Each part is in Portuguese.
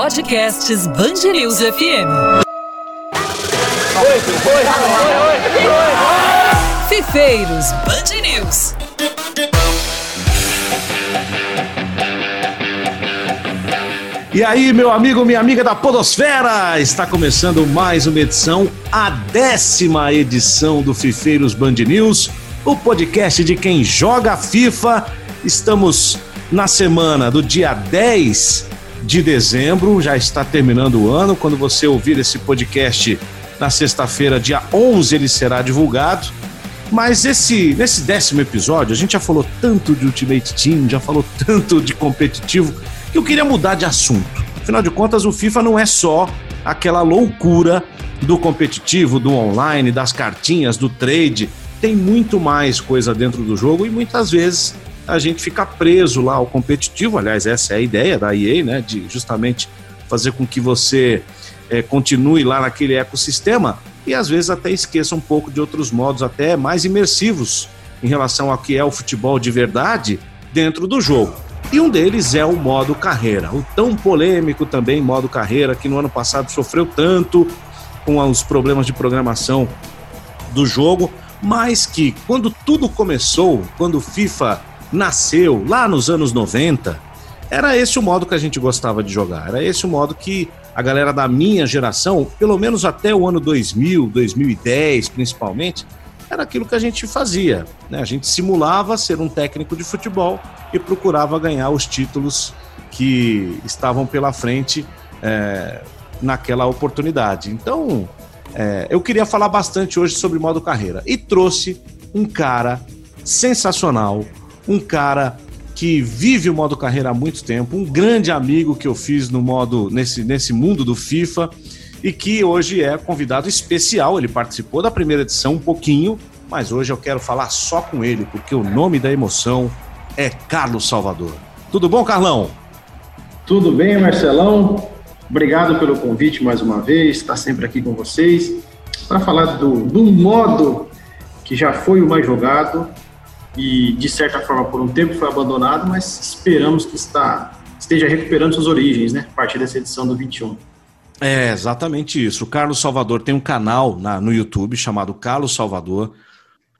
Podcasts News FM. Oi, oi, oi, Fifeiros Band News. E aí, meu amigo, minha amiga da Podosfera! Está começando mais uma edição, a décima edição do Fifeiros Band News, o podcast de quem joga FIFA. Estamos na semana do dia 10 de dezembro, já está terminando o ano. Quando você ouvir esse podcast na sexta-feira, dia 11, ele será divulgado. Mas esse, nesse décimo episódio, a gente já falou tanto de Ultimate Team, já falou tanto de competitivo, que eu queria mudar de assunto. Afinal de contas, o FIFA não é só aquela loucura do competitivo, do online, das cartinhas, do trade. Tem muito mais coisa dentro do jogo e muitas vezes a gente fica preso lá ao competitivo. Aliás, essa é a ideia da EA, né? De justamente fazer com que você é, continue lá naquele ecossistema e às vezes até esqueça um pouco de outros modos até mais imersivos em relação ao que é o futebol de verdade dentro do jogo. E um deles é o modo carreira, o tão polêmico também modo carreira, que no ano passado sofreu tanto com os problemas de programação do jogo, mas que quando tudo começou, quando o FIFA nasceu lá nos anos 90, era esse o modo que a gente gostava de jogar. Era esse o modo que a galera da minha geração, pelo menos até o ano 2000, 2010 principalmente, era aquilo que a gente fazia. Né? A gente simulava ser um técnico de futebol e procurava ganhar os títulos que estavam pela frente é, naquela oportunidade. Então, é, eu queria falar bastante hoje sobre modo carreira e trouxe um cara sensacional, um cara que vive o modo carreira há muito tempo, um grande amigo que eu fiz no modo nesse, nesse mundo do FIFA e que hoje é convidado especial. Ele participou da primeira edição um pouquinho, mas hoje eu quero falar só com ele, porque o nome da emoção é Carlos Salvador. Tudo bom, Carlão? Tudo bem, Marcelão. Obrigado pelo convite mais uma vez, estar sempre aqui com vocês para falar do, do modo que já foi o mais jogado e de certa forma por um tempo foi abandonado, mas esperamos que está, esteja recuperando suas origens, né? A partir dessa edição do 21. É exatamente isso. O Carlos Salvador tem um canal na, no YouTube chamado Carlos Salvador,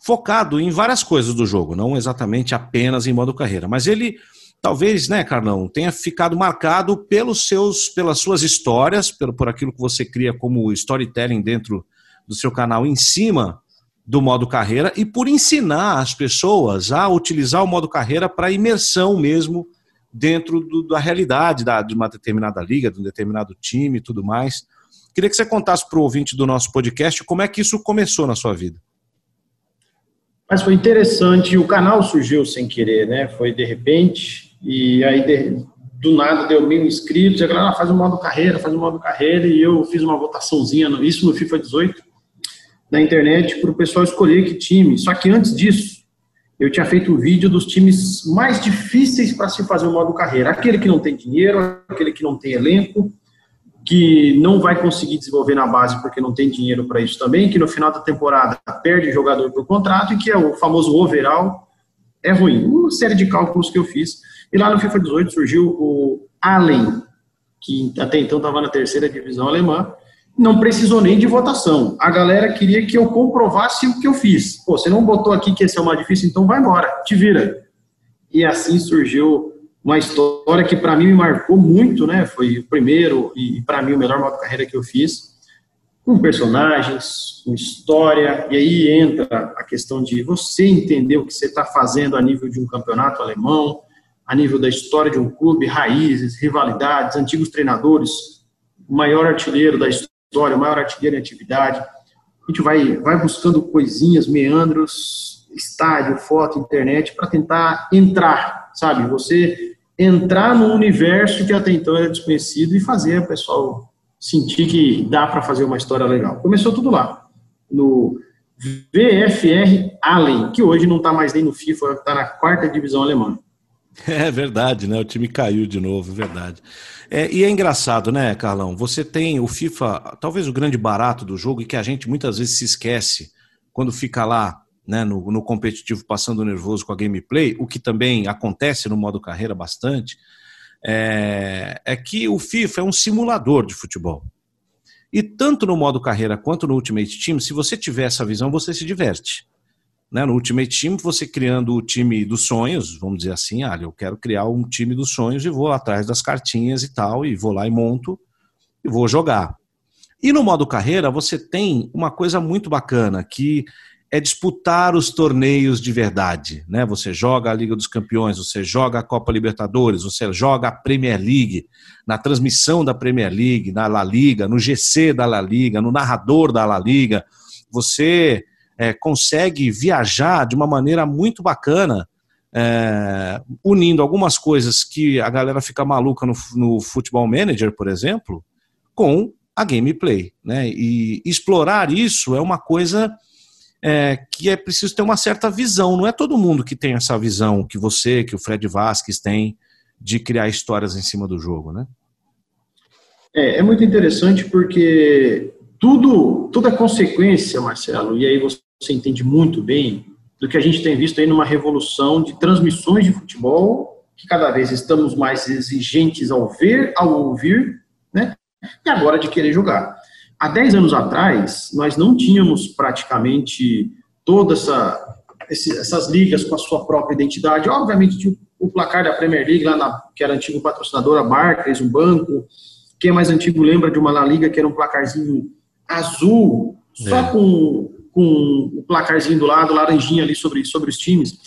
focado em várias coisas do jogo, não exatamente apenas em modo carreira, mas ele talvez, né, Carlão, tenha ficado marcado pelos seus, pelas suas histórias, pelo, por aquilo que você cria como storytelling dentro do seu canal em cima do modo carreira e por ensinar as pessoas a utilizar o modo carreira para imersão mesmo dentro do, da realidade da, de uma determinada liga, de um determinado time e tudo mais. Queria que você contasse para o ouvinte do nosso podcast como é que isso começou na sua vida. Mas foi interessante, o canal surgiu sem querer, né? Foi de repente, e aí de, do nada deu mil inscritos, e a galera ah, faz um modo carreira, faz um modo carreira, e eu fiz uma votaçãozinha, isso no FIFA 18, na internet para o pessoal escolher que time. Só que antes disso, eu tinha feito um vídeo dos times mais difíceis para se fazer o modo carreira. Aquele que não tem dinheiro, aquele que não tem elenco, que não vai conseguir desenvolver na base porque não tem dinheiro para isso também, que no final da temporada perde jogador por contrato e que é o famoso overall, é ruim. Uma série de cálculos que eu fiz. E lá no FIFA 18 surgiu o Allen, que até então estava na terceira divisão alemã, não precisou nem de votação. A galera queria que eu comprovasse o que eu fiz. Pô, você não botou aqui que esse é o mais difícil, então vai embora, te vira. E assim surgiu uma história que para mim me marcou muito, né? Foi o primeiro e para mim o melhor modo carreira que eu fiz, com personagens, com história. E aí entra a questão de você entender o que você está fazendo a nível de um campeonato alemão, a nível da história de um clube, raízes, rivalidades, antigos treinadores, o maior artilheiro da história história, maior artilheiro em atividade. A gente vai, vai buscando coisinhas, meandros, estádio, foto, internet, para tentar entrar, sabe? Você entrar no universo que até então era desconhecido e fazer o pessoal sentir que dá para fazer uma história legal. Começou tudo lá, no VFR Allen, que hoje não está mais nem no FIFA, está na quarta divisão alemã. É verdade, né? O time caiu de novo, verdade. É, e é engraçado, né, Carlão? Você tem o FIFA, talvez o grande barato do jogo, e que a gente muitas vezes se esquece quando fica lá né, no, no competitivo passando nervoso com a gameplay, o que também acontece no modo carreira bastante. é, é que o FIFA é um simulador de futebol. E tanto no modo carreira quanto no Ultimate Team, se você tiver essa visão, você se diverte. Né? No Ultimate Team, você criando o time dos sonhos, vamos dizer assim, ah, eu quero criar um time dos sonhos e vou atrás das cartinhas e tal, e vou lá e monto e vou jogar. E no modo carreira, você tem uma coisa muito bacana, que é disputar os torneios de verdade. Né? Você joga a Liga dos Campeões, você joga a Copa Libertadores, você joga a Premier League, na transmissão da Premier League, na La Liga, no GC da La Liga, no narrador da La Liga. Você é, consegue viajar de uma maneira muito bacana, é, unindo algumas coisas que a galera fica maluca no, no Futebol Manager, por exemplo, com a gameplay. Né? E explorar isso é uma coisa é, que é preciso ter uma certa visão. Não é todo mundo que tem essa visão que você, que o Fred Vasquez tem de criar histórias em cima do jogo, né? É, é muito interessante porque tudo, é consequência, Marcelo, e aí você você entende muito bem do que a gente tem visto aí numa revolução de transmissões de futebol, que cada vez estamos mais exigentes ao ver, ao ouvir, né? E agora de querer jogar. Há 10 anos atrás, nós não tínhamos praticamente toda essa essas ligas com a sua própria identidade. Obviamente, tinha o placar da Premier League, lá na, que era antigo patrocinador, a Barclays, um banco. Quem é mais antigo lembra de uma La Liga que era um placarzinho azul, só é. com com o placarzinho do lado, laranjinha ali sobre, sobre os times.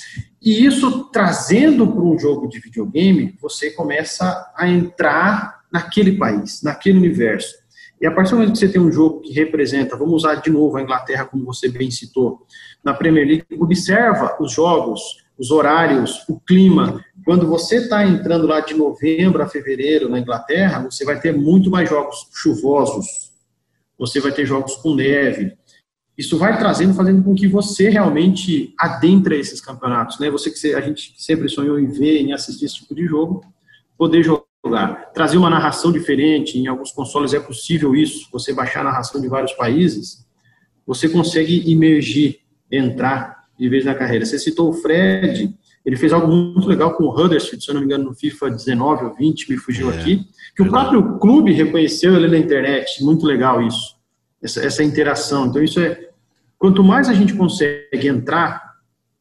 E isso trazendo para um jogo de videogame, você começa a entrar naquele país, naquele universo. E a partir do momento que você tem um jogo que representa, vamos usar de novo a Inglaterra, como você bem citou, na Premier League, observa os jogos, os horários, o clima. Quando você está entrando lá de novembro a fevereiro na Inglaterra, você vai ter muito mais jogos chuvosos, você vai ter jogos com neve, isso vai trazendo, fazendo com que você realmente adentre esses campeonatos, né? Você que a gente sempre sonhou em ver, em assistir esse tipo de jogo, poder jogar, trazer uma narração diferente. Em alguns consoles é possível isso. Você baixar a narração de vários países, você consegue imergir, entrar de vez na carreira. Você citou o Fred, ele fez algo muito legal com o Huddersfield, se eu não me engano, no FIFA 19 ou 20, me fugiu é, aqui, que o próprio clube reconheceu ele na internet. Muito legal isso, essa, essa interação. Então, isso é Quanto mais a gente consegue entrar,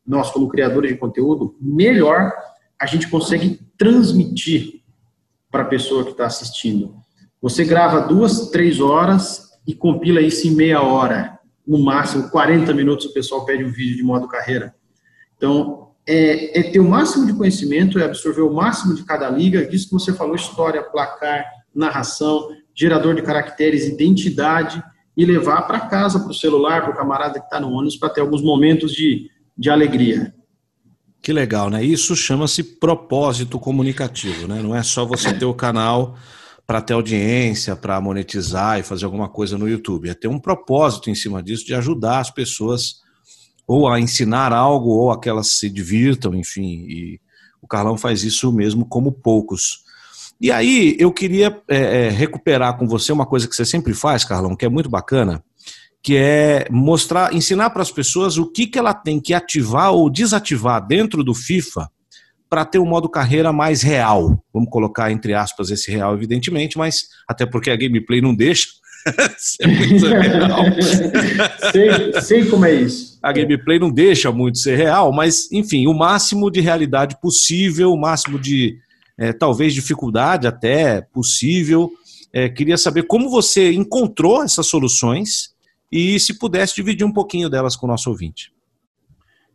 nós como criadores de conteúdo, melhor a gente consegue transmitir para a pessoa que está assistindo. Você grava duas, três horas e compila isso em meia hora, no máximo 40 minutos o pessoal pede um vídeo de modo carreira. Então, é, é ter o máximo de conhecimento, é absorver o máximo de cada liga, disso que você falou, história, placar, narração, gerador de caracteres, identidade, e levar para casa, para o celular, para o camarada que está no ônibus, para ter alguns momentos de, de alegria. Que legal, né? Isso chama-se propósito comunicativo, né? Não é só você ter o canal para ter audiência, para monetizar e fazer alguma coisa no YouTube. É ter um propósito em cima disso de ajudar as pessoas ou a ensinar algo ou a que elas se divirtam, enfim. E o Carlão faz isso mesmo como poucos. E aí eu queria é, é, recuperar com você uma coisa que você sempre faz, Carlão, que é muito bacana, que é mostrar, ensinar para as pessoas o que, que ela tem que ativar ou desativar dentro do FIFA para ter um modo carreira mais real. Vamos colocar entre aspas esse real, evidentemente, mas até porque a gameplay não deixa. é muito real. sei, sei como é isso. A gameplay não deixa muito ser real, mas enfim, o máximo de realidade possível, o máximo de é, talvez dificuldade até possível. É, queria saber como você encontrou essas soluções e se pudesse dividir um pouquinho delas com o nosso ouvinte.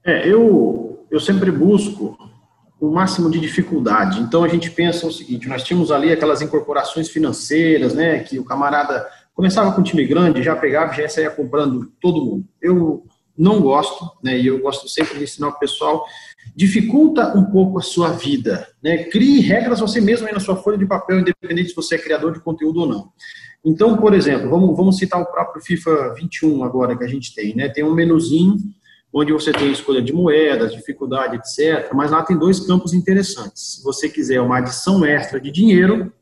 É, eu, eu sempre busco o máximo de dificuldade. Então a gente pensa o seguinte: nós tínhamos ali aquelas incorporações financeiras, né? Que o camarada começava com time grande, já pegava já saía comprando todo mundo. Eu não gosto, né? E eu gosto sempre de ensinar o pessoal dificulta um pouco a sua vida. Né? Crie regras você mesmo aí na sua folha de papel, independente se você é criador de conteúdo ou não. Então, por exemplo, vamos, vamos citar o próprio FIFA 21 agora que a gente tem. Né? Tem um menuzinho onde você tem escolha de moedas, dificuldade, etc. Mas lá tem dois campos interessantes. Se você quiser uma adição extra de dinheiro,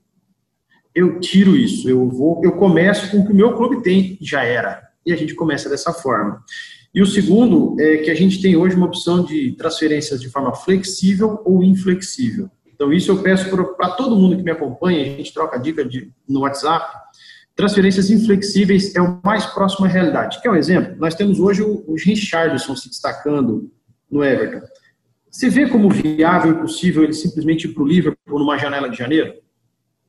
eu tiro isso. Eu vou, eu começo com o que o meu clube tem, já era. E a gente começa dessa forma. E o segundo é que a gente tem hoje uma opção de transferências de forma flexível ou inflexível. Então, isso eu peço para todo mundo que me acompanha, a gente troca dica de, no WhatsApp. Transferências inflexíveis é o mais próximo à realidade. Quer um exemplo? Nós temos hoje o, o Richardson se destacando no Everton. Você vê como viável e possível ele simplesmente ir para o Liverpool numa janela de janeiro?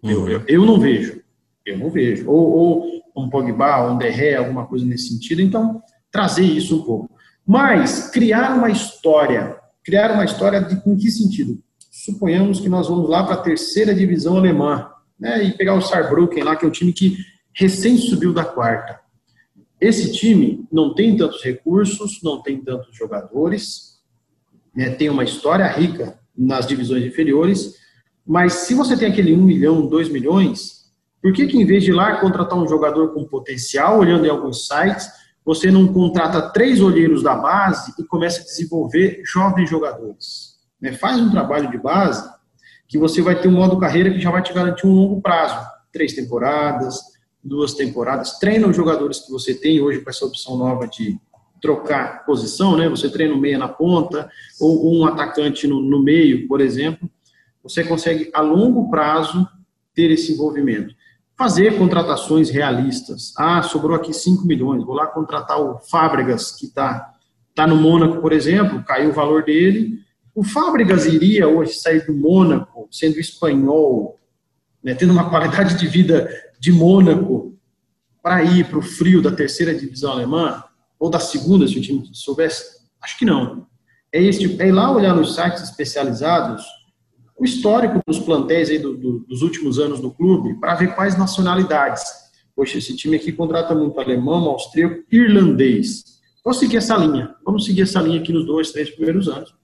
Eu, eu, eu, não vejo. Eu não vejo. Ou, ou um Pogba, um Derré, alguma coisa nesse sentido. Então, trazer isso um pouco. Mas, criar uma história. Criar uma história de, em que sentido? Suponhamos que nós vamos lá para a terceira divisão alemã, né, e pegar o Saarbrücken lá, que é o time que recém subiu da quarta. Esse time não tem tantos recursos, não tem tantos jogadores, né, tem uma história rica nas divisões inferiores, mas se você tem aquele 1 milhão, 2 milhões, por que, que em vez de ir lá contratar um jogador com potencial, olhando em alguns sites, você não contrata três olheiros da base e começa a desenvolver jovens jogadores? Né? Faz um trabalho de base que você vai ter um modo carreira que já vai te garantir um longo prazo. Três temporadas, duas temporadas. Treina os jogadores que você tem hoje com essa opção nova de trocar posição, né? Você treina o meia na ponta ou um atacante no, no meio, por exemplo. Você consegue a longo prazo ter esse envolvimento. Fazer contratações realistas. Ah, sobrou aqui 5 milhões, vou lá contratar o Fábregas, que está tá no Mônaco, por exemplo, caiu o valor dele, o Fábricas iria hoje sair do Mônaco, sendo espanhol, né, tendo uma qualidade de vida de Mônaco, para ir para o frio da terceira divisão alemã, ou da segunda, se o time soubesse? Acho que não. É, esse, é ir lá olhar nos sites especializados o histórico dos plantéis aí do, do, dos últimos anos no clube, para ver quais nacionalidades. Poxa, esse time aqui contrata muito alemão, austríaco, irlandês. Vamos seguir essa linha. Vamos seguir essa linha aqui nos dois, três primeiros anos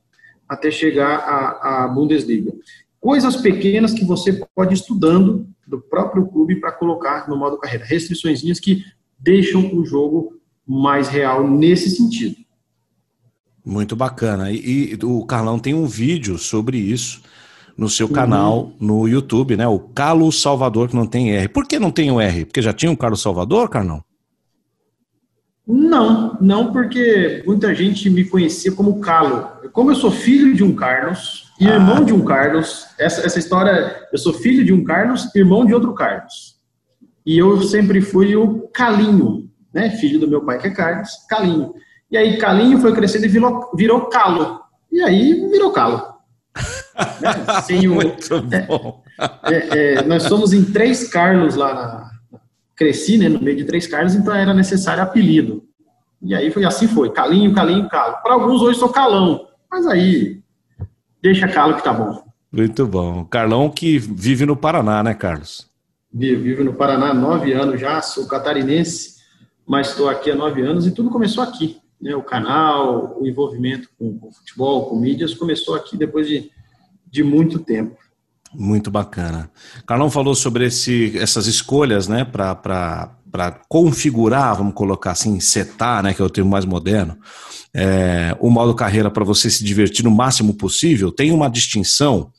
até chegar à, à Bundesliga. Coisas pequenas que você pode ir estudando do próprio clube para colocar no modo carreira. Restrições que deixam o jogo mais real nesse sentido. Muito bacana. E, e, o Carlão tem um vídeo sobre isso no seu uhum. canal no YouTube, né? O Carlos Salvador, que não tem R. Por que não tem o R? Porque já tinha um Carlos Salvador, Carlão? Não, não porque muita gente me conhecia como Calo. Como eu sou filho de um Carlos, irmão ah. de um Carlos, essa, essa história, eu sou filho de um Carlos, irmão de outro Carlos. E eu sempre fui o Calinho, né? Filho do meu pai que é Carlos, Calinho. E aí Calinho foi crescendo e virou, virou Calo. E aí virou Calo. Né? Sem o, Muito é, bom. É, é, nós somos em três Carlos lá na, cresci né, no meio de três Carlos, então era necessário apelido. E aí foi assim foi, Calinho, Calinho, Calo. Para alguns hoje sou Calão, mas aí deixa Calo que tá bom. Muito bom. Carlão que vive no Paraná, né, Carlos? Vive, vive no Paraná há nove anos já, sou catarinense, mas estou aqui há nove anos e tudo começou aqui. Né? O canal, o envolvimento com, com futebol, com mídias, começou aqui depois de, de muito tempo. Muito bacana. Carlão falou sobre esse, essas escolhas, né, para configurar, vamos colocar assim, setar, né, que é o termo mais moderno, é, o modo carreira para você se divertir no máximo possível. Tem uma distinção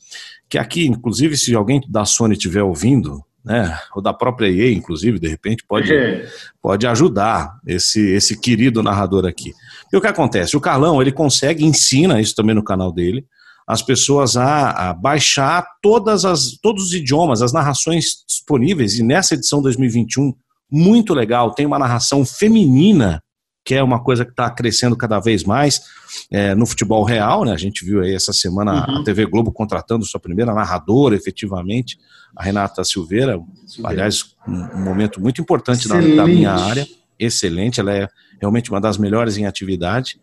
que aqui, inclusive, se alguém da Sony estiver ouvindo, né, ou da própria EA, inclusive, de repente, pode, é. pode ajudar esse, esse querido narrador aqui. E o que acontece? O Carlão, ele consegue, ensina isso também no canal dele, as pessoas a, a, baixar todas as, todos os idiomas, as narrações disponíveis. E nessa edição 2021, muito legal, tem uma narração feminina, que é uma coisa que está crescendo cada vez mais é, no futebol real. Né? A gente viu aí essa semana uhum. a TV Globo contratando sua primeira narradora, efetivamente, a Renata Silveira. Silveira. Aliás, um, um, momento muito importante da, da minha área. Excelente, ela é realmente uma das melhores em atividade.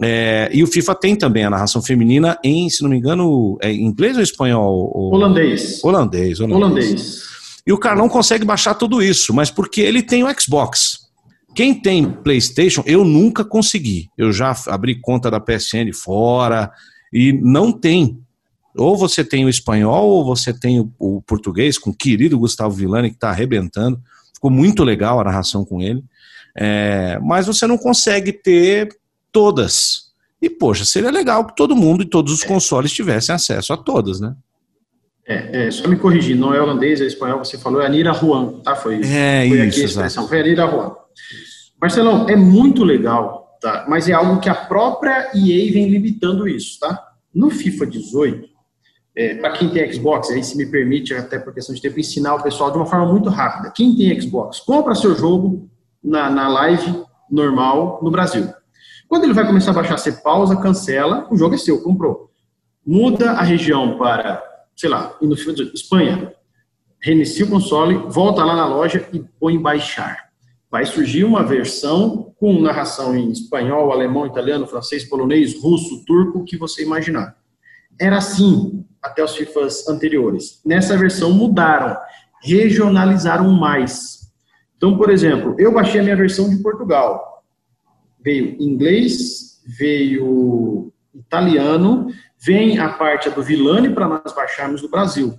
É, e o FIFA tem também a narração feminina em, se não me engano, é inglês ou espanhol? Ou... Holandês. Holandês, holandês. Holandês. E o Carlão consegue baixar tudo isso, mas porque ele tem o Xbox. Quem tem PlayStation, eu nunca consegui. Eu já abri conta da PSN fora e não tem. Ou você tem o espanhol, ou você tem o, o português, com o querido Gustavo Villani, que está arrebentando. Ficou muito legal a narração com ele. É, mas você não consegue ter todas. E, poxa, seria legal que todo mundo e todos os consoles tivessem acesso a todas, né? É, é, só me corrigir, não é holandês, é espanhol, você falou, é Anira Juan, tá? Foi, é foi isso, aqui a expressão, exato. foi Anira Juan. Marcelão, é muito legal, tá? Mas é algo que a própria EA vem limitando isso, tá? No FIFA 18, é, para quem tem Xbox, aí se me permite, até por questão de tempo, ensinar o pessoal de uma forma muito rápida. Quem tem Xbox, compra seu jogo na, na live normal no Brasil. Quando ele vai começar a baixar, você pausa, cancela, o jogo é seu, comprou. Muda a região para, sei lá, no Espanha, reinicia o console, volta lá na loja e põe baixar. Vai surgir uma versão com narração em espanhol, alemão, italiano, francês, polonês, russo, turco, que você imaginar. Era assim até os FIFAs anteriores. Nessa versão mudaram, regionalizaram mais. Então, por exemplo, eu baixei a minha versão de Portugal. Veio inglês, veio italiano, vem a parte do Vilani para nós baixarmos do Brasil.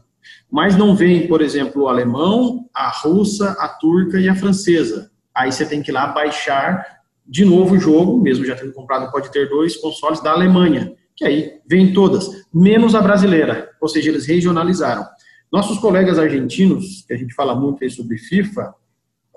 Mas não vem, por exemplo, o alemão, a russa, a turca e a francesa. Aí você tem que ir lá baixar de novo o jogo, mesmo já tendo comprado, pode ter dois consoles da Alemanha que aí vem todas, menos a brasileira, ou seja, eles regionalizaram. Nossos colegas argentinos, que a gente fala muito aí sobre FIFA,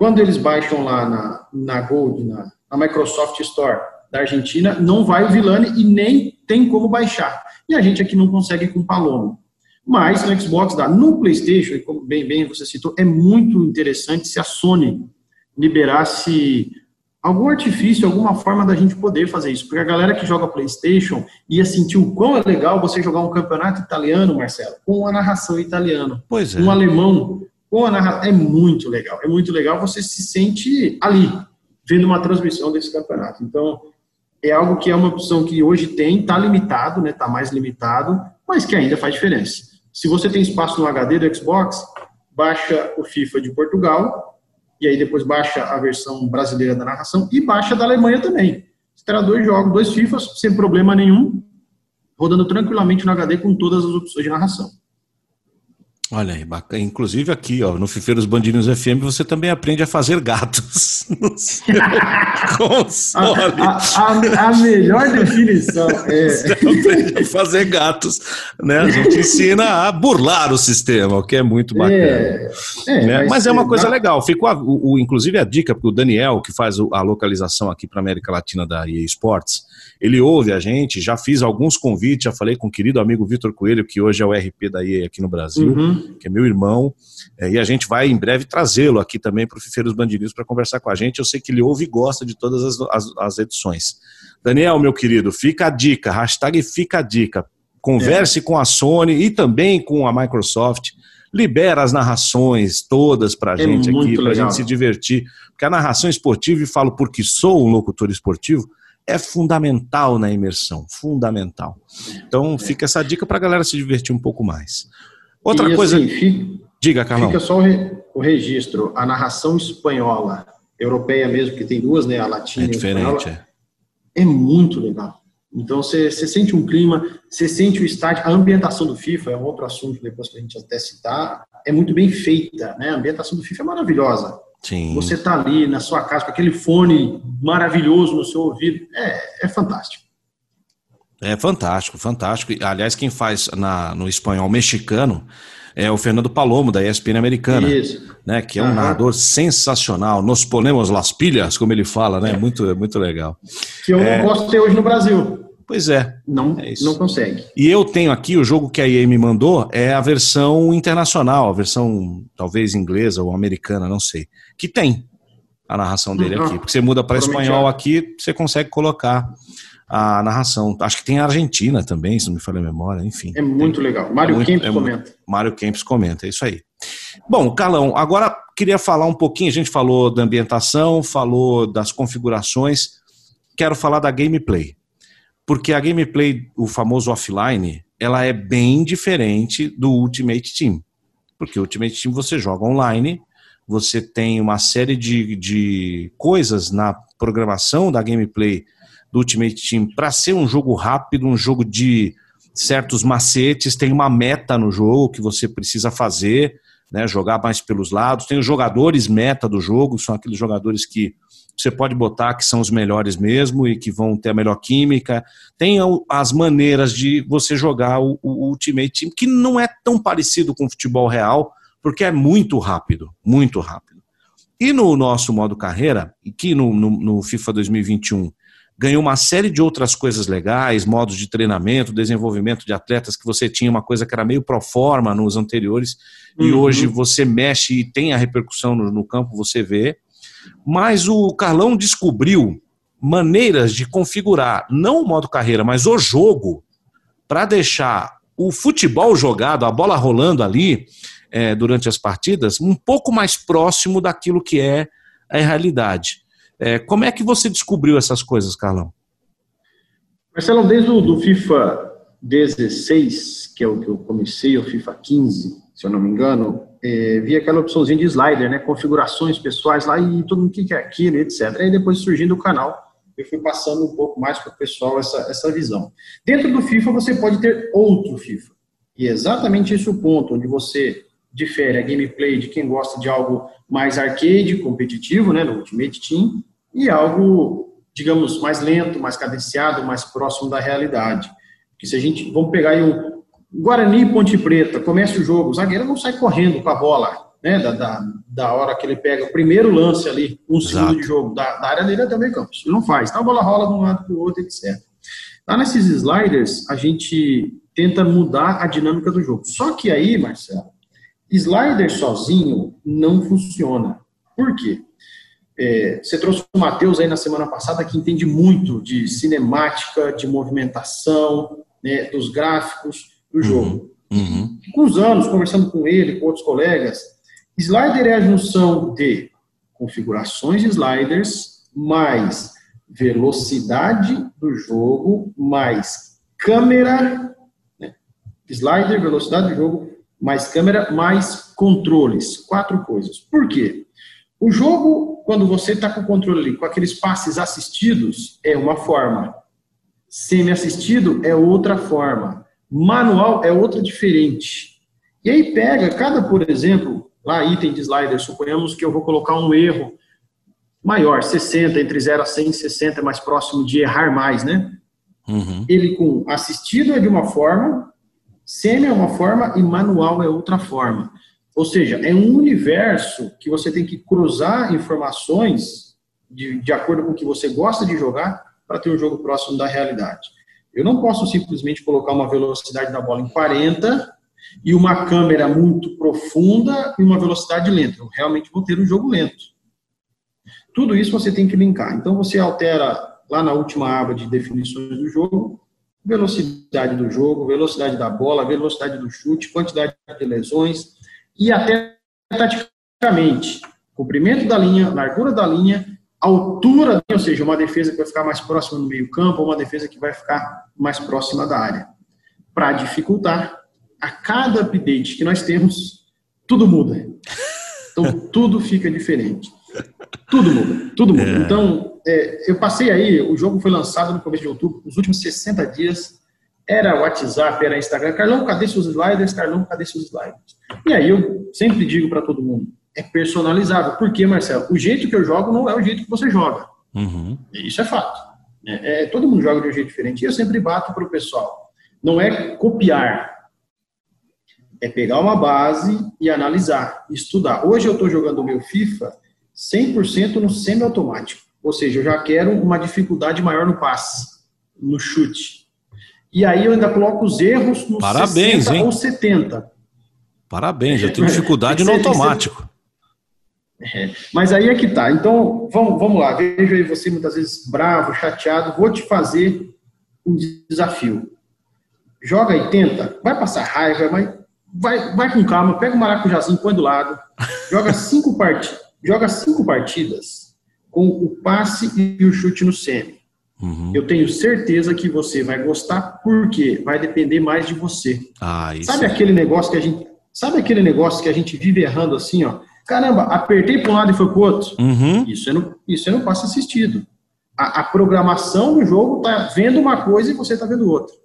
quando eles baixam lá na, na Gold, na, na Microsoft Store da Argentina, não vai o Vilani e nem tem como baixar. E a gente aqui não consegue com o Palomo. Mas no Xbox dá. No PlayStation, e como bem, bem você citou, é muito interessante se a Sony liberasse algum artifício, alguma forma da gente poder fazer isso. Porque a galera que joga PlayStation ia sentir o quão é legal você jogar um campeonato italiano, Marcelo, com a narração italiana. Pois é. Um alemão com a narração. É muito legal. É muito legal. Você se sente ali, vendo uma transmissão desse campeonato. Então, é algo que é uma opção que hoje tem, está limitado, né? Está mais limitado, mas que ainda faz diferença. Se você tem espaço no HD do Xbox, baixa o FIFA de Portugal, e aí depois baixa a versão brasileira da narração e baixa da Alemanha também. Você terá dois jogos, dois FIFAs, sem problema nenhum, rodando tranquilamente no HD com todas as opções de narração. Olha aí, bacana. Inclusive aqui, ó, no Fifeiros Bandinos FM, você também aprende a fazer gatos no seu console. A, a, a, melhor definição é... Você aprende a fazer gatos, né? A gente ensina a burlar o sistema, o que é muito bacana. É, é, né? Mas é uma coisa legal. Ficou, a, o, inclusive, a dica para o Daniel, que faz a localização aqui para América Latina da EA Sports, ele ouve a gente, já fiz alguns convites, já falei com o querido amigo Vitor Coelho, que hoje é o RP da EA aqui no Brasil, uhum. Que é meu irmão, é, e a gente vai em breve trazê-lo aqui também para o Fifeiros Bandeirinhos para conversar com a gente. Eu sei que ele ouve e gosta de todas as, as, as, edições. Daniel, meu querido, fica a dica, hashtag fica a dica. Converse é. com a Sony e também com a Microsoft libera as narrações todas para a é gente aqui, para a gente se divertir. Porque a narração esportiva, e falo porque sou um locutor esportivo, é fundamental na imersão, fundamental. Então fica essa dica para a galera se divertir um pouco mais. Outra e, coisa. Assim, fica, diga, Carlão. Fica só o, re, o, registro, a narração espanhola, europeia mesmo, que tem duas, né? A latina é diferente, é. é muito legal. Então você, você sente um clima, você sente o estádio, a ambientação do FIFA é um outro assunto depois que a gente até citar, é muito bem feita, né? A ambientação do FIFA é maravilhosa. Sim. Você tá ali na sua casa com aquele fone maravilhoso no seu ouvido, é, é fantástico. É fantástico, fantástico. Aliás, quem faz na, no espanhol mexicano é o Fernando Palomo, da ESPN americana. Isso. Né, que é um uhum. narrador sensacional. Nos ponemos las pilhas, como ele fala, né? É. Muito, muito legal. Que eu é... não posso ter hoje no Brasil. Pois é. Não, é não consegue. E eu tenho aqui, o jogo que a EA me mandou é a versão internacional, a versão talvez inglesa ou americana, não sei. Que tem a narração dele uhum. aqui. Porque você muda para espanhol aqui, você consegue colocar a narração. Acho que tem a Argentina também, se não me falha a memória, enfim. É muito tem. legal. Mário é Kempis é comenta. Mário Kempis comenta, é isso aí. Bom, Carlão, agora queria falar um pouquinho, a gente falou da ambientação, falou das configurações, quero falar da gameplay porque a gameplay, o famoso offline, ela é bem diferente do Ultimate Team. Porque o Ultimate Team você joga online, você tem uma série de, de coisas na programação da gameplay do Ultimate Team para ser um jogo rápido, um jogo de certos macetes, tem uma meta no jogo que você precisa fazer, né, jogar mais pelos lados. Tem os jogadores meta do jogo, são aqueles jogadores que você pode botar que são os melhores mesmo e que vão ter a melhor química. Tem as maneiras de você jogar o, o Ultimate Team, que não é tão parecido com o futebol real, porque é muito rápido, muito rápido. E no nosso modo carreira, que no, no, no FIFA 2021 ganhou uma série de outras coisas legais, modos de treinamento, desenvolvimento de atletas que você tinha uma coisa que era meio pro forma nos anteriores uhum. e hoje você mexe e tem a repercussão no, no campo, você vê. Mas o Carlão descobriu maneiras de configurar não o modo carreira, mas o jogo para deixar o futebol jogado, a bola rolando ali é, durante as partidas, um pouco mais próximo daquilo que é a realidade. É, como é que você descobriu essas coisas, Carlão? Marcelo, desde o do FIFA 16, que é o que eu comecei, o FIFA 15, se eu não me engano, é, vi aquela opçãozinha de slider, né? Configurações pessoais lá e mundo o que é aquilo, etc. Aí depois surgindo o canal, eu fui passando um pouco mais para o pessoal essa, essa visão. Dentro do FIFA, você pode ter outro FIFA. E é exatamente esse o ponto, onde você difere a gameplay de quem gosta de algo mais arcade, competitivo, né, no Ultimate Team, e algo, digamos, mais lento, mais cadenciado, mais próximo da realidade. Porque se a gente, vamos pegar aí um Guarani Ponte Preta, começa o jogo, o zagueiro não sai correndo com a bola, né, da, da, da hora que ele pega o primeiro lance ali, um Exato. segundo de jogo, da, da área dele até o meio campo. Ele não faz, então a bola rola de um lado para o outro, etc. Lá nesses sliders, a gente tenta mudar a dinâmica do jogo. Só que aí, Marcelo, Slider sozinho não funciona. Por quê? É, você trouxe o Matheus aí na semana passada que entende muito de cinemática, de movimentação, né, dos gráficos do uhum, jogo. Uhum. Com os anos, conversando com ele, com outros colegas, slider é a junção de configurações de sliders mais velocidade do jogo mais câmera, né, slider, velocidade do jogo mais câmera, mais controles. Quatro coisas. Por quê? O jogo, quando você está com o controle ali, com aqueles passes assistidos, é uma forma. Semi-assistido é outra forma. Manual é outra diferente. E aí pega cada, por exemplo, lá item de slider, suponhamos que eu vou colocar um erro maior, 60, entre 0 a 100, 60 é mais próximo de errar mais, né? Uhum. Ele com assistido é de uma forma, Semi é uma forma e manual é outra forma. Ou seja, é um universo que você tem que cruzar informações de, de acordo com o que você gosta de jogar para ter um jogo próximo da realidade. Eu não posso simplesmente colocar uma velocidade da bola em 40 e uma câmera muito profunda e uma velocidade lenta. Eu realmente vou ter um jogo lento. Tudo isso você tem que linkar. Então você altera lá na última aba de definições do jogo, velocidade do jogo, velocidade da bola, velocidade do chute, quantidade de lesões e até taticamente, comprimento da linha, largura da linha, altura, ou seja, uma defesa que vai ficar mais próxima no meio campo, ou uma defesa que vai ficar mais próxima da área. Para dificultar, a cada update que nós temos, tudo muda. Então, tudo fica diferente. Tudo muda, tudo muda. É. Então, é, eu passei aí, o jogo foi lançado no começo de outubro, nos últimos 60 dias, era WhatsApp, era Instagram. Carlão, cadê seus sliders? Carlão, cadê seus sliders? E aí eu sempre digo para todo mundo, é personalizável. Por quê, Marcelo? O jeito que eu jogo não é o jeito que você joga. Uhum. Isso é fato. É, é, todo mundo joga de um jeito diferente. E eu sempre bato para o pessoal. Não é copiar. É pegar uma base e analisar, estudar. Hoje eu estou jogando o meu FIFA 100% no semi-automático. Ou seja, eu já quero uma dificuldade maior no passe, no chute. E aí eu ainda coloco os erros no Parabéns, 60 hein? ou 70. Parabéns, já tem dificuldade no automático. É, mas aí é que tá. Então, vamos, vamos lá. Vejo aí você muitas vezes bravo, chateado. Vou te fazer um desafio. Joga e tenta. Vai passar raiva, mas vai, vai com calma. Pega o maracujazinho, põe do lado. Joga cinco partidas joga cinco partidas com o passe e o chute no semi. Uhum. Eu tenho certeza que você vai gostar, porque vai depender mais de você. Ah, sabe aquele negócio que a gente. Sabe aquele negócio que a gente vive errando assim, ó? Caramba, apertei para um lado e foi para o outro. Uhum. Isso, é no, isso é no passe assistido. A, a programação do jogo está vendo uma coisa e você está vendo outra.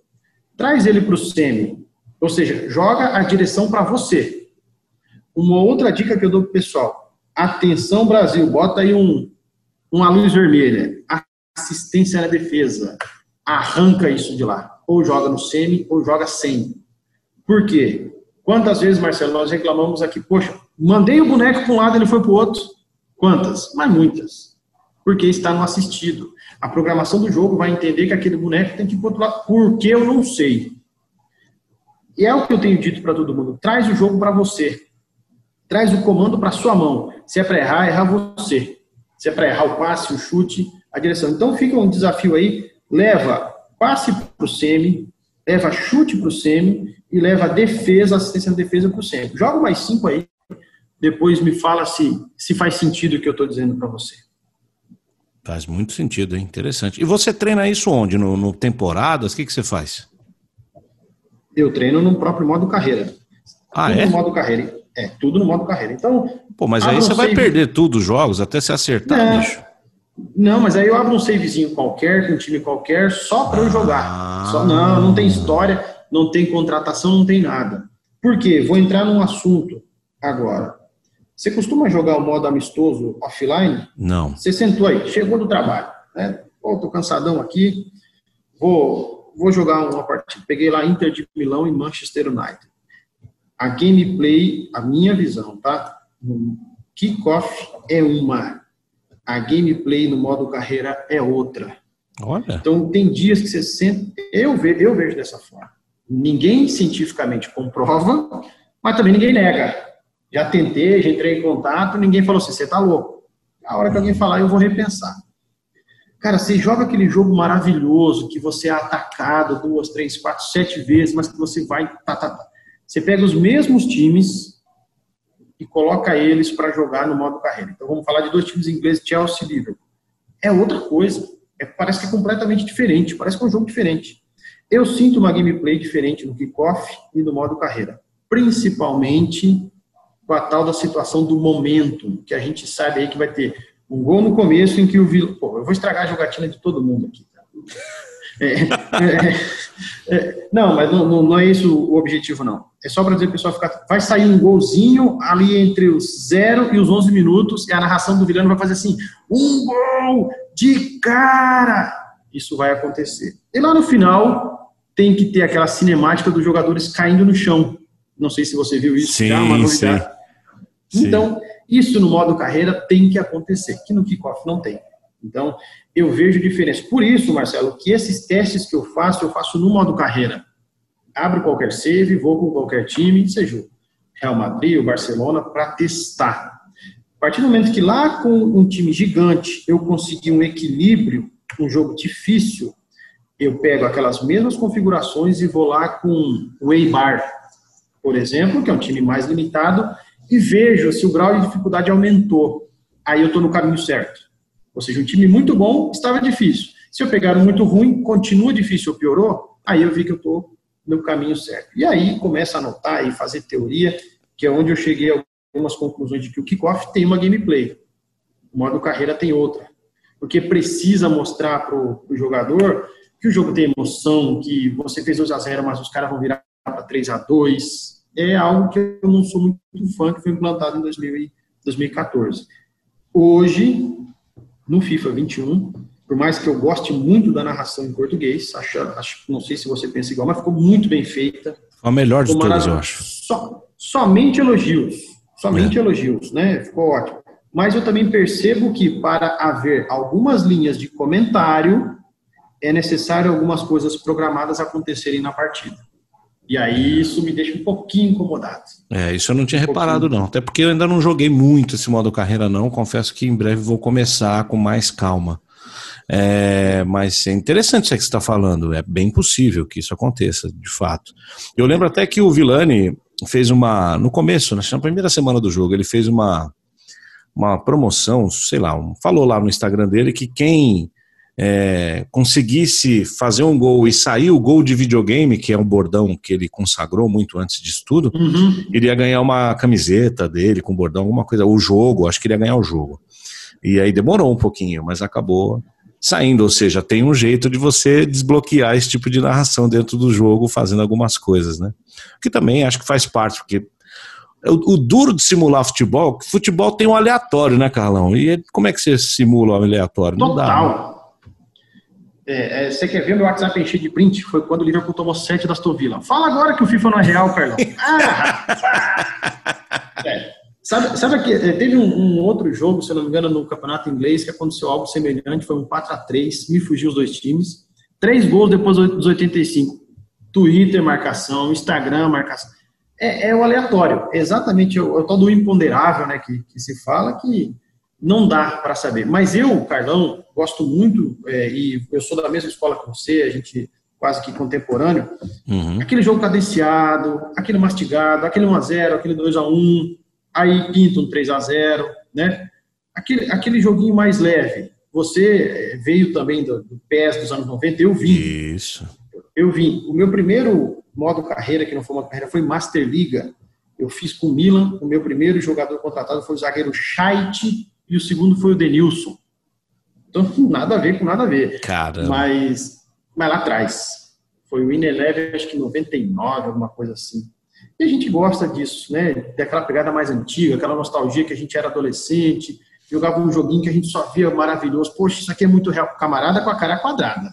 Traz ele para o semi. Ou seja, joga a direção para você. Uma outra dica que eu dou para o pessoal Atenção, Brasil, bota aí um, uma luz vermelha. Assistência na defesa. Arranca isso de lá. Ou joga no semi, ou joga sem. Por quê? Quantas vezes, Marcelo, nós reclamamos aqui, poxa, mandei o boneco para um lado, ele foi para o outro. Quantas? Mas muitas. porque está no assistido. A programação do jogo vai entender que aquele boneco tem que ir para outro lado, porque eu não sei. E é o que eu tenho dito para todo mundo: traz o jogo para você. Traz o comando para sua mão. Se é para errar, erra você. Se é para errar o passe, o chute, a direção. Então fica um desafio aí: leva passe para o semi, leva chute para o semi e leva defesa, assistência na defesa para o semi. Joga mais cinco aí, depois me fala se, se faz sentido o que eu estou dizendo para você. Faz muito sentido, é interessante. E você treina isso onde? No, no temporadas? O que, que você faz? Eu treino no próprio modo carreira. Ah, tudo é? no modo carreira. É, tudo no modo carreira. Então. Pô, mas aí você vai perder tudo os jogos até se acertar, não, bicho. Não, mas aí eu abro um savezinho qualquer, com um time qualquer, só para eu jogar. Ah. Só, não, não tem história, não tem contratação, não tem nada. Por quê? Vou entrar num assunto agora. Você costuma jogar o modo amistoso offline? Não. Você sentou aí, chegou do trabalho, né? Pô, tô cansadão aqui, vou, vou jogar uma partida. Peguei lá Inter de Milão e Manchester United. A gameplay, a minha visão, tá? No kickoff é uma, a gameplay no modo carreira é outra. Olha. Então tem dias que você sente, eu vejo, eu vejo dessa forma. Ninguém cientificamente comprova, mas também ninguém nega. Já tentei, já entrei em contato, ninguém falou assim, você tá louco. A hora que alguém falar, eu vou repensar. Cara, você joga aquele jogo maravilhoso, que você é atacado duas, três, quatro, sete vezes, mas que você vai. Tá, tá, tá. Você pega os mesmos times e coloca eles para jogar no modo carreira. Então vamos falar de dois times ingleses, Chelsea e Liverpool. É outra coisa. É, parece que é completamente diferente, parece que é um jogo diferente. Eu sinto uma gameplay diferente no kickoff e no modo carreira. Principalmente com a tal da situação do momento, que a gente sabe aí que vai ter um gol no começo em que o vilão. Pô, eu vou estragar a jogatina de todo mundo aqui. Tá? É, é, é, não, mas não, não, não, é isso o objetivo, não. É só para dizer o pessoal ficar. Vai sair um golzinho ali entre os 0 e os 11 minutos, e a narração do Vilano vai fazer assim: um gol de cara! Isso vai acontecer. E lá no final, tem que ter aquela cinemática dos jogadores caindo no chão. Não sei se você viu isso. Sim, já, uma novidade. sim. Então, isso no modo carreira tem que acontecer, que no kickoff não tem. Então, eu vejo diferença. Por isso, Marcelo, que esses testes que eu faço, eu faço no modo carreira. Abro qualquer save, vou com qualquer time, seja o Real Madrid, o Barcelona, para testar. A partir do momento que lá com um time gigante eu consegui um equilíbrio, um jogo difícil, eu pego aquelas mesmas configurações e vou lá com o Eibar, por exemplo, que é um time mais limitado, e vejo se o grau de dificuldade aumentou. Aí eu estou no caminho certo. Ou seja, um time muito bom estava difícil. Se eu pegar um muito ruim, continua difícil ou piorou, aí eu vi que eu estou no caminho certo. E aí começa a anotar e fazer teoria, que é onde eu cheguei a algumas conclusões de que o kickoff tem uma gameplay. O modo carreira tem outra. Porque precisa mostrar para o jogador que o jogo tem emoção, que você fez 2 a 0 mas os caras vão virar para 3 a 2 é algo que eu não sou muito fã, que foi implantado em 2000, 2014. Hoje, no FIFA 21, por mais que eu goste muito da narração em português, acho, acho não sei se você pensa igual, mas ficou muito bem feita. Foi a melhor de todas, eu acho. So, somente elogios, somente é. elogios, né? Ficou ótimo. Mas eu também percebo que para haver algumas linhas de comentário, é necessário algumas coisas programadas acontecerem na partida. E aí isso me deixa um pouquinho incomodado. É, isso eu não tinha um reparado não, até porque eu ainda não joguei muito esse modo carreira não, confesso que em breve vou começar com mais calma. É, mas é interessante isso que você está falando, é bem possível que isso aconteça, de fato. Eu lembro até que o Vilani fez uma, no começo, na primeira semana do jogo, ele fez uma, uma promoção, sei lá, um, falou lá no Instagram dele que quem é, conseguisse fazer um gol e sair o gol de videogame, que é um bordão que ele consagrou muito antes disso tudo, uhum. iria ganhar uma camiseta dele com bordão, alguma coisa, o jogo, acho que iria ganhar o jogo. E aí demorou um pouquinho, mas acabou saindo, ou seja, tem um jeito de você desbloquear esse tipo de narração dentro do jogo, fazendo algumas coisas, né? Que também acho que faz parte, porque o, o, duro de simular futebol, futebol tem um aleatório, né, Carlão? E como é que você simula o aleatório? Não Total. dá. Né? É, é, você quer ver meu WhatsApp encher de print? Foi quando o Liverpool tomou 7 da Aston Villa. Fala agora que o FIFA não é real, Carlão. Ah, é, Sabe, sabe que eh, teve um, um, outro jogo, se eu não me engano, no campeonato inglês, que aconteceu algo semelhante, foi um 4 a 3 me fugiu os dois times. Três gols depois dos 85. Twitter, marcação, Instagram, marcação. É, é o aleatório, exatamente o, o tal do imponderável, né, que, que se fala, que não dá para saber. Mas eu, Carlão, gosto muito, é, e eu sou da mesma escola que você, a gente quase que contemporâneo, uhum. aquele jogo cadenciado, aquele mastigado, aquele 1x0, aquele 2x1, aí pinta um 3x0, né? Aquele, aquele joguinho mais leve. Você é, veio também do, do PES dos anos 90, eu vi. Isso. Eu vi. O meu primeiro modo carreira, que não foi modo carreira, foi Master Liga. Eu fiz com o Milan, o meu primeiro jogador contratado foi o zagueiro Scheidt e o segundo foi o Denilson. Então, nada a ver com nada a ver. Caramba. Mas, mas lá atrás. Foi o Ineleven, acho que 99, alguma coisa assim. E a gente gosta disso, né? Daquela pegada mais antiga, aquela nostalgia que a gente era adolescente, jogava um joguinho que a gente só via maravilhoso. Poxa, isso aqui é muito real. Camarada com a cara quadrada.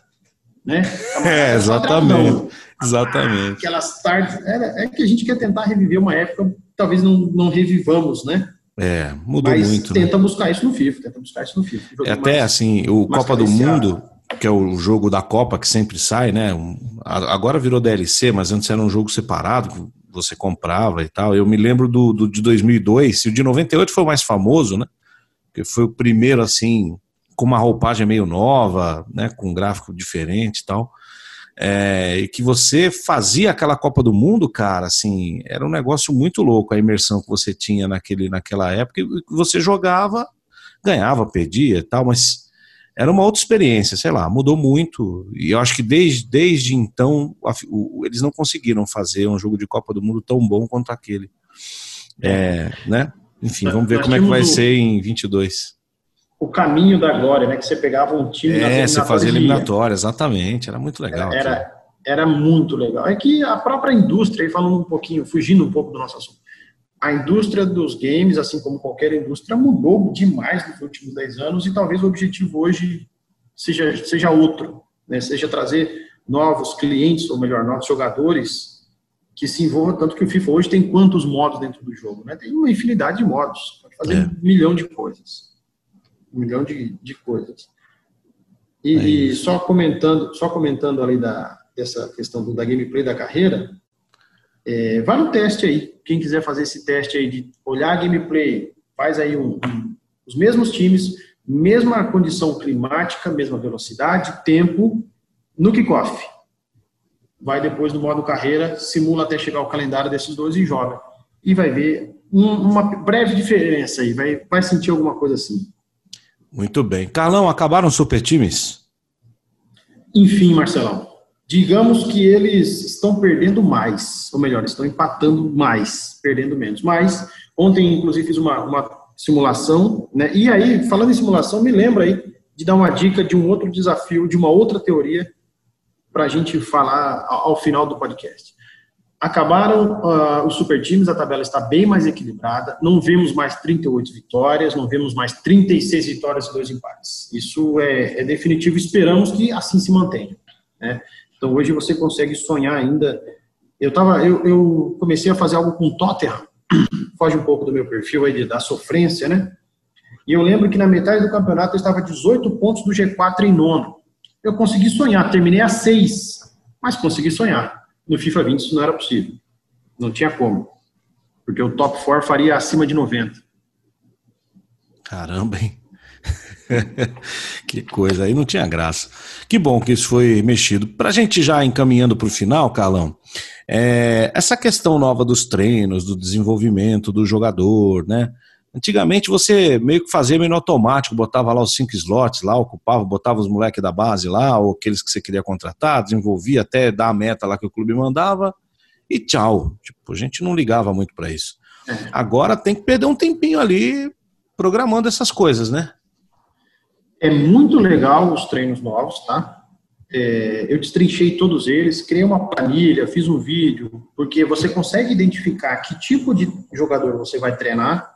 Né? é, exatamente. Exatamente. Aquelas tardes. É, é, que a gente quer tentar reviver uma época, talvez não, não revivamos, né? É, mudou Mas muito. Tenta né? buscar isso no FIFA, tenta buscar isso no FIFA. É até mais, assim, o Copa do Mundo, que é o jogo da Copa que sempre sai, né? agora virou DLC, mas antes era um jogo separado, você comprava e tal. Eu me lembro do, do de 2002, e o de 98 foi o mais famoso, né? Que foi o primeiro, assim, com uma roupagem meio nova, né? Com um gráfico diferente e tal. É, e que você fazia aquela Copa do Mundo, cara, assim, era um negócio muito louco a imersão que você tinha naquele, naquela época, você jogava, ganhava, perdia e tal, mas era uma outra experiência, sei lá, mudou muito, e eu acho que desde, desde então a, o, eles não conseguiram fazer um jogo de Copa do Mundo tão bom quanto aquele. É, né? Enfim, vamos ver como é que vai ser em 22 o caminho da glória, né? Que você pegava um time. É, você fazia eliminatória, exatamente. Era muito legal. Era, era, era, muito legal. É que a própria indústria, falando um pouquinho, fugindo um pouco do nosso assunto, a indústria dos games, assim como qualquer indústria, mudou demais nos últimos 10 anos e talvez o objetivo hoje seja, seja outro, né? Seja trazer novos clientes, ou melhor, novos jogadores que se envolvam, tanto que o FIFA hoje tem quantos modos dentro do jogo, né? Tem uma infinidade de modos, pode fazer é. um milhão de coisas um milhão de, de coisas. E, é e, só comentando, só comentando ali da, dessa questão do, da gameplay da carreira, é, vai no teste aí. Quem quiser fazer esse teste aí de olhar a gameplay, faz aí um, um, os mesmos times, mesma condição climática, mesma velocidade, tempo, no kickoff. Vai depois no modo carreira, simula até chegar o calendário desses dois e joga. E vai ver um, uma breve diferença aí, vai, vai sentir alguma coisa assim. Muito bem. Carlão, acabaram os super times? Enfim, Marcelão. Digamos que eles estão perdendo mais, ou melhor, estão empatando mais, perdendo menos. Mas ontem, inclusive, fiz uma, uma simulação, né? E aí, falando em simulação, me lembra aí de dar uma dica de um outro desafio, de uma outra teoria, para a gente falar ao final do podcast. Acabaram uh, os super times, a tabela está bem mais equilibrada, não vemos mais 38 vitórias, não vemos mais 36 vitórias e dois empates. Isso é, é definitivo, esperamos que assim se mantenha. Né? Então hoje você consegue sonhar ainda. Eu, tava, eu, eu comecei a fazer algo com Tottenham, foge um pouco do meu perfil aí de, da sofrência, né? E eu lembro que na metade do campeonato eu estava 18 pontos do G4 em nono. Eu consegui sonhar, terminei a 6, mas consegui sonhar. No FIFA 20 isso não era possível. Não tinha como. Porque o top 4 faria acima de 90. Caramba, hein? que coisa, aí não tinha graça. Que bom que isso foi mexido. Para a gente já encaminhando para o final, Carlão, é, essa questão nova dos treinos, do desenvolvimento do jogador, né? Antigamente você meio que fazia meio automático, botava lá os cinco slots lá, ocupava, botava os moleques da base lá, ou aqueles que você queria contratar, desenvolvia até dar a meta lá que o clube mandava e tchau. Tipo, a gente não ligava muito para isso. É. Agora tem que perder um tempinho ali programando essas coisas, né? É muito legal os treinos novos, tá? É, eu destrinchei todos eles, criei uma planilha, fiz um vídeo, porque você consegue identificar que tipo de jogador você vai treinar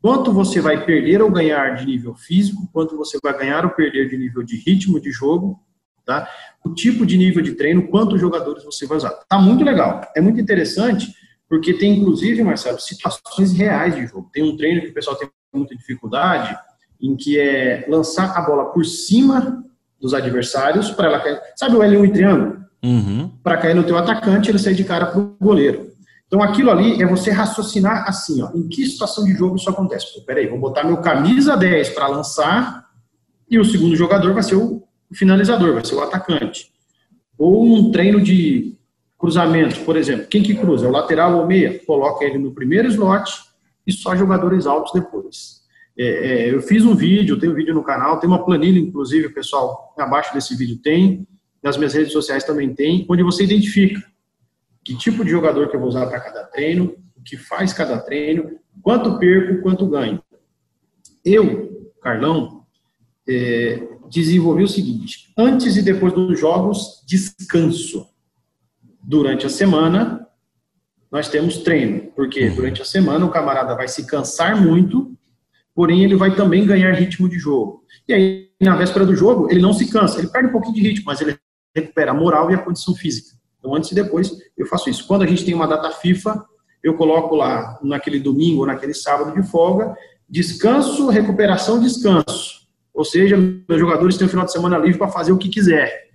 quanto você vai perder ou ganhar de nível físico, quanto você vai ganhar ou perder de nível de ritmo de jogo, tá? O tipo de nível de treino, quantos jogadores você vai usar. Tá muito legal. É muito interessante porque tem, inclusive, Marcelo, situações reais de jogo. Tem um treino que o pessoal tem muita dificuldade, em que é lançar a bola por cima dos adversários para ela cair. Sabe o L1 em triângulo? Uhum. Para cair no teu atacante, ele sair de cara para o goleiro. Então aquilo ali é você raciocinar assim, ó, em que situação de jogo isso acontece? Pô, peraí, vou botar meu camisa 10 para lançar e o segundo jogador vai ser o finalizador, vai ser o atacante. Ou um treino de cruzamentos, por exemplo, quem que cruza? É o lateral ou o meia? Coloca ele no primeiro slot e só jogadores altos depois. É, é, eu fiz um vídeo, tem um vídeo no canal, tem uma planilha, inclusive, pessoal abaixo desse vídeo tem, nas minhas redes sociais também tem, onde você identifica que tipo de jogador que eu vou usar para cada treino, o que faz cada treino, quanto perco, quanto ganho. Eu, Carlão, é, desenvolvi o seguinte: antes e depois dos jogos, descanso. Durante a semana, nós temos treino, porque uhum. durante a semana o camarada vai se cansar muito, porém ele vai também ganhar ritmo de jogo. E aí, na véspera do jogo, ele não se cansa, ele perde um pouquinho de ritmo, mas ele recupera a moral e a condição física. Então, antes e depois, eu faço isso. Quando a gente tem uma data FIFA, eu coloco lá, naquele domingo ou naquele sábado de folga, descanso, recuperação, descanso. Ou seja, meus jogadores têm o final de semana livre para fazer o que quiser.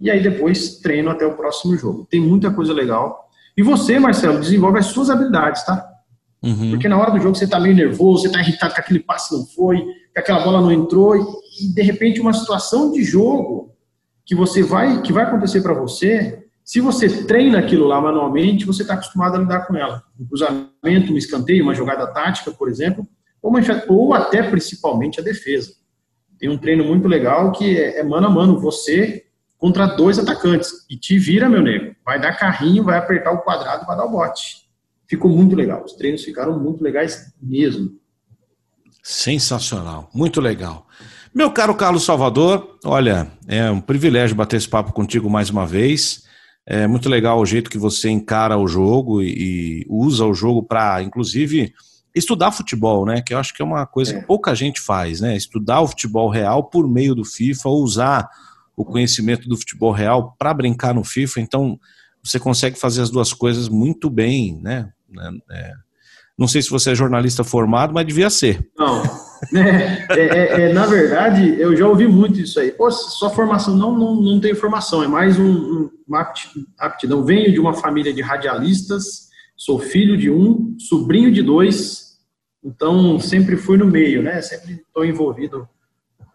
E aí depois treino até o próximo jogo. Tem muita coisa legal. E você, Marcelo, desenvolve as suas habilidades, tá? Uhum. Porque na hora do jogo você está meio nervoso, você está irritado que aquele passe não foi, que aquela bola não entrou, e, de repente uma situação de jogo que você vai, que vai acontecer para você, se você treina aquilo lá manualmente, você está acostumado a lidar com ela. Um cruzamento, um escanteio, uma jogada tática, por exemplo, ou, uma, ou até principalmente a defesa. Tem um treino muito legal que é, é mano a mano, você contra dois atacantes. E te vira, meu nego. Vai dar carrinho, vai apertar o quadrado, vai dar o bote. Ficou muito legal. Os treinos ficaram muito legais mesmo. Sensacional, muito legal. Meu caro Carlos Salvador, olha, é um privilégio bater esse papo contigo mais uma vez. É muito legal o jeito que você encara o jogo e, usa o jogo para, inclusive, estudar futebol, né? Que eu acho que é uma coisa é. que pouca gente faz, né? Estudar o futebol real por meio do FIFA, ou usar o conhecimento do futebol real para brincar no FIFA. Então, você consegue fazer as duas coisas muito bem, né? É, não sei se você é jornalista formado, mas devia ser. Não. É, é, é, é na verdade, eu já ouvi muito isso aí. Pô, sua formação não, não, não tem formação, é mais um, uma aptidão. Venho de uma família de radialistas, sou filho de um, sobrinho de dois, então, sempre fui no meio, né? Sempre estou envolvido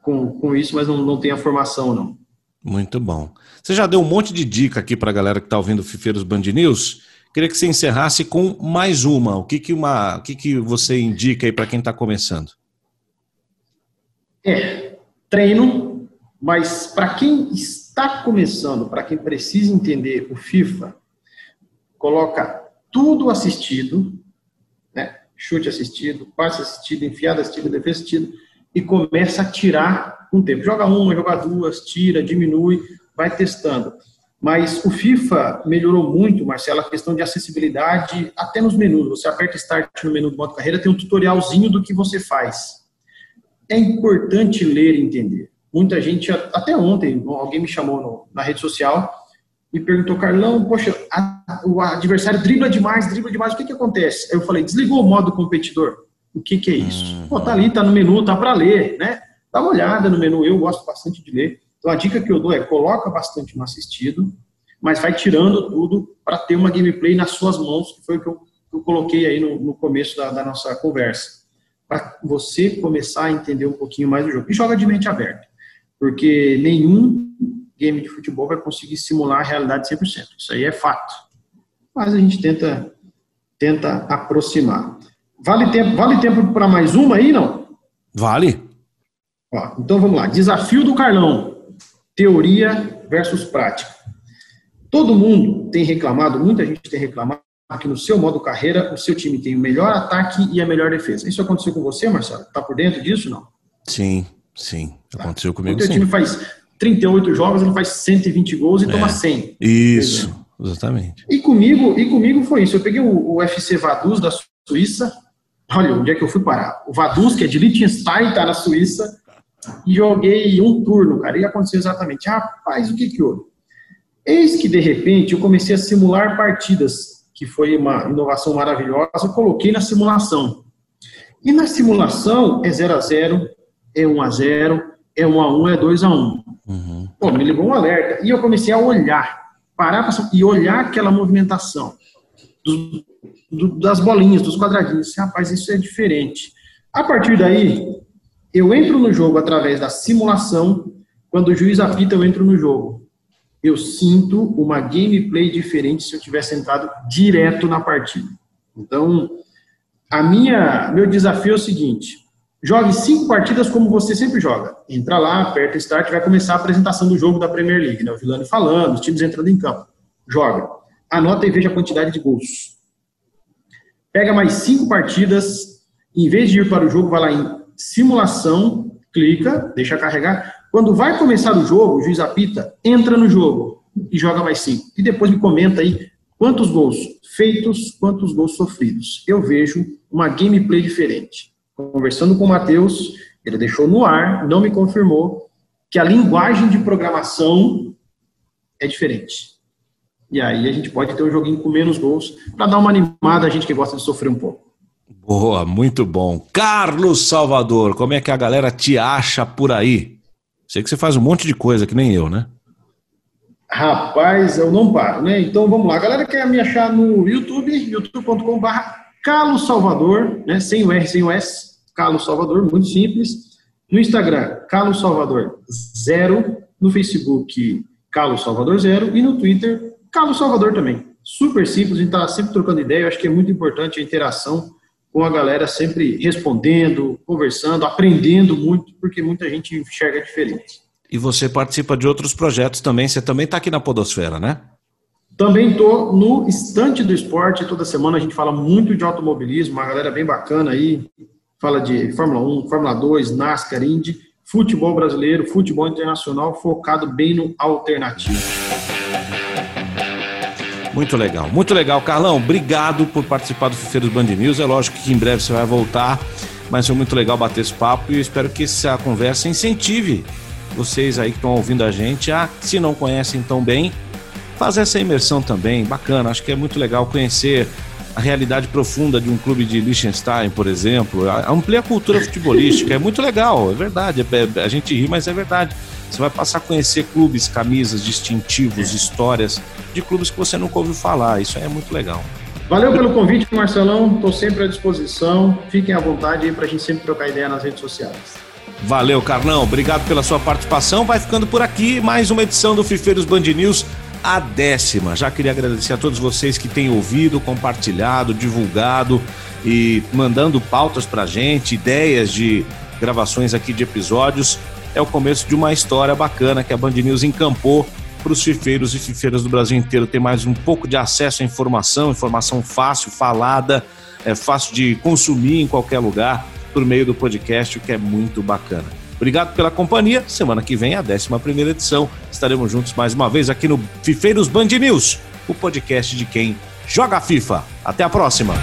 com, com isso, mas não, não tenho a formação, não. Muito bom. Você já deu um monte de dica aqui para a galera que está ouvindo Fifeiros Band News. Queria que você encerrasse com mais uma. O que, que, uma, o que, que você indica aí para quem está começando? É, treino, mas para quem está começando, para quem precisa entender o FIFA, coloca tudo assistido, chute assistido, passe assistido, enfiada assistida, defesa assistida, e começa a tirar com um o tempo. Joga uma, joga duas, tira, diminui, vai testando. Mas o FIFA melhorou muito, Marcelo, a questão de acessibilidade até nos menus. Você aperta Start no menu do modo carreira, tem um tutorialzinho do que você faz. É importante ler e entender. Muita gente, até ontem, alguém me chamou no, na rede social me perguntou, Carlão, poxa, a, o adversário dribla demais, dribla demais, o que que acontece? Eu falei, desligou o modo competidor. O que que é isso? Uhum. Pô, tá ali, tá no menu, tá para ler, né? Dá uma olhada no menu, eu gosto bastante de ler. Então a dica que eu dou é, coloca bastante no assistido, mas vai tirando tudo para ter uma gameplay nas suas mãos, que foi o que eu, eu coloquei aí no, no começo da, da nossa conversa. Para você começar a entender um pouquinho mais do jogo. E joga de mente aberta. Porque nenhum game de futebol vai conseguir simular a realidade 100%. Isso aí é fato. Mas a gente tenta, tenta aproximar. Vale tempo, vale tempo para mais uma aí, não? Vale. Ó, então vamos lá. Desafio do Carlão. Teoria versus prática. Todo mundo tem reclamado, muita gente tem reclamado que no seu modo carreira o seu time tem o melhor ataque e a melhor defesa. Isso aconteceu com você, Marcelo? Tá por dentro disso, não? Sim, sim. Aconteceu comigo. O seu time faz 38 jogos, ele faz 120 gols e é, toma 100. Isso, exatamente. E comigo, e comigo foi isso. Eu peguei o, o FC Vaduz da Suíça. Olha, onde é que eu fui parar? O Vaduz, que é de Liechtenstein, tá na Suíça. E joguei um turno, cara. E aconteceu exatamente. Rapaz, o que que houve? Eis que, de repente, eu comecei a simular partidas que foi uma inovação maravilhosa, coloquei na simulação. E na simulação é 0 a 0 é 1 a 0 é 1 a 1 é 2 a 1 uhum. Pô, me ligou um alerta. E eu comecei a olhar, parar e olhar aquela movimentação do, do, das bolinhas, dos quadradinhos. Rapaz, isso é diferente. A partir daí, eu entro no jogo através da simulação. Quando o juiz apita, eu entro no jogo. Eu sinto uma gameplay diferente se eu tivesse entrado direto na partida. Então, a minha, meu desafio é o seguinte: jogue cinco partidas como você sempre joga. Entra lá, aperta Start, vai começar a apresentação do jogo da Premier League, né? O Vilani falando, os times entrando em campo. Joga. Anota e veja a quantidade de gols. Pega mais cinco partidas, em vez de ir para o jogo, vai lá em simulação, clica, deixa carregar. Quando vai começar o jogo, o juiz apita, entra no jogo e joga mais cinco. E depois me comenta aí quantos gols feitos, quantos gols sofridos. Eu vejo uma gameplay diferente. Conversando com o Matheus, ele deixou no ar, não me confirmou, que a linguagem de programação é diferente. E aí a gente pode ter um joguinho com menos gols para dar uma animada a gente que gosta de sofrer um pouco. Boa, muito bom. Carlos Salvador, como é que a galera te acha por aí? Sei que você faz um monte de coisa que nem eu, né? Rapaz, eu não paro, né? Então vamos lá. A galera quer me achar no YouTube, youtube.com.br Carlos Salvador, né? Sem o R, sem o S. Carlos Salvador, muito simples. No Instagram, Carlos Salvador zero. No Facebook, Carlos Salvador zero. E no Twitter, Carlos Salvador também. Super simples, a gente está sempre trocando ideia. Eu acho que é muito importante a interação com a galera sempre respondendo, conversando, aprendendo muito, porque muita gente enxerga diferente. E você participa de outros projetos também, você também está aqui na Podosfera, né? Também estou no Estante do Esporte, toda semana a gente fala muito de automobilismo, uma galera bem bacana aí, fala de Fórmula 1, Fórmula 2, NASCAR, Indy, futebol brasileiro, futebol internacional, focado bem no alternativo. Muito legal, muito legal. Carlão, obrigado por participar do Fifeiros Band News. É lógico que em breve você vai voltar, mas foi muito legal bater esse papo e eu espero que essa conversa incentive vocês aí que estão ouvindo a gente a, se não conhecem tão bem, fazer essa imersão também. Bacana, acho que é muito legal conhecer a realidade profunda de um clube de Liechtenstein, por exemplo. Amplia a cultura futebolística, é muito legal, é verdade. É, é, a gente ri, mas é verdade. Você vai passar a conhecer clubes, camisas, distintivos, histórias de clubes que você nunca ouviu falar. Isso é muito legal. Valeu pelo convite, Marcelão. Estou sempre à disposição. Fiquem à vontade aí para a gente sempre trocar ideia nas redes sociais. Valeu, Carlão. Obrigado pela sua participação. Vai ficando por aqui mais uma edição do Fifeiros Band News, a décima. Já queria agradecer a todos vocês que têm ouvido, compartilhado, divulgado e mandando pautas pra gente, ideias de gravações aqui de episódios é o começo de uma história bacana que a Band News encampou para os fifeiros e fifeiras do Brasil inteiro ter mais um pouco de acesso à informação, informação fácil, falada, é fácil de consumir em qualquer lugar por meio do podcast, o que é muito bacana. Obrigado pela companhia. Semana que vem, a 11 primeira edição. Estaremos juntos mais uma vez aqui no Fifeiros Band News, o podcast de quem joga FIFA. Até a próxima!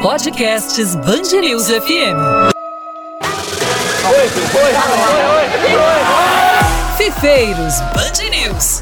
Podcasts Band News FM. Oi, oi, oi, oi, oi, Fifeiros Band News.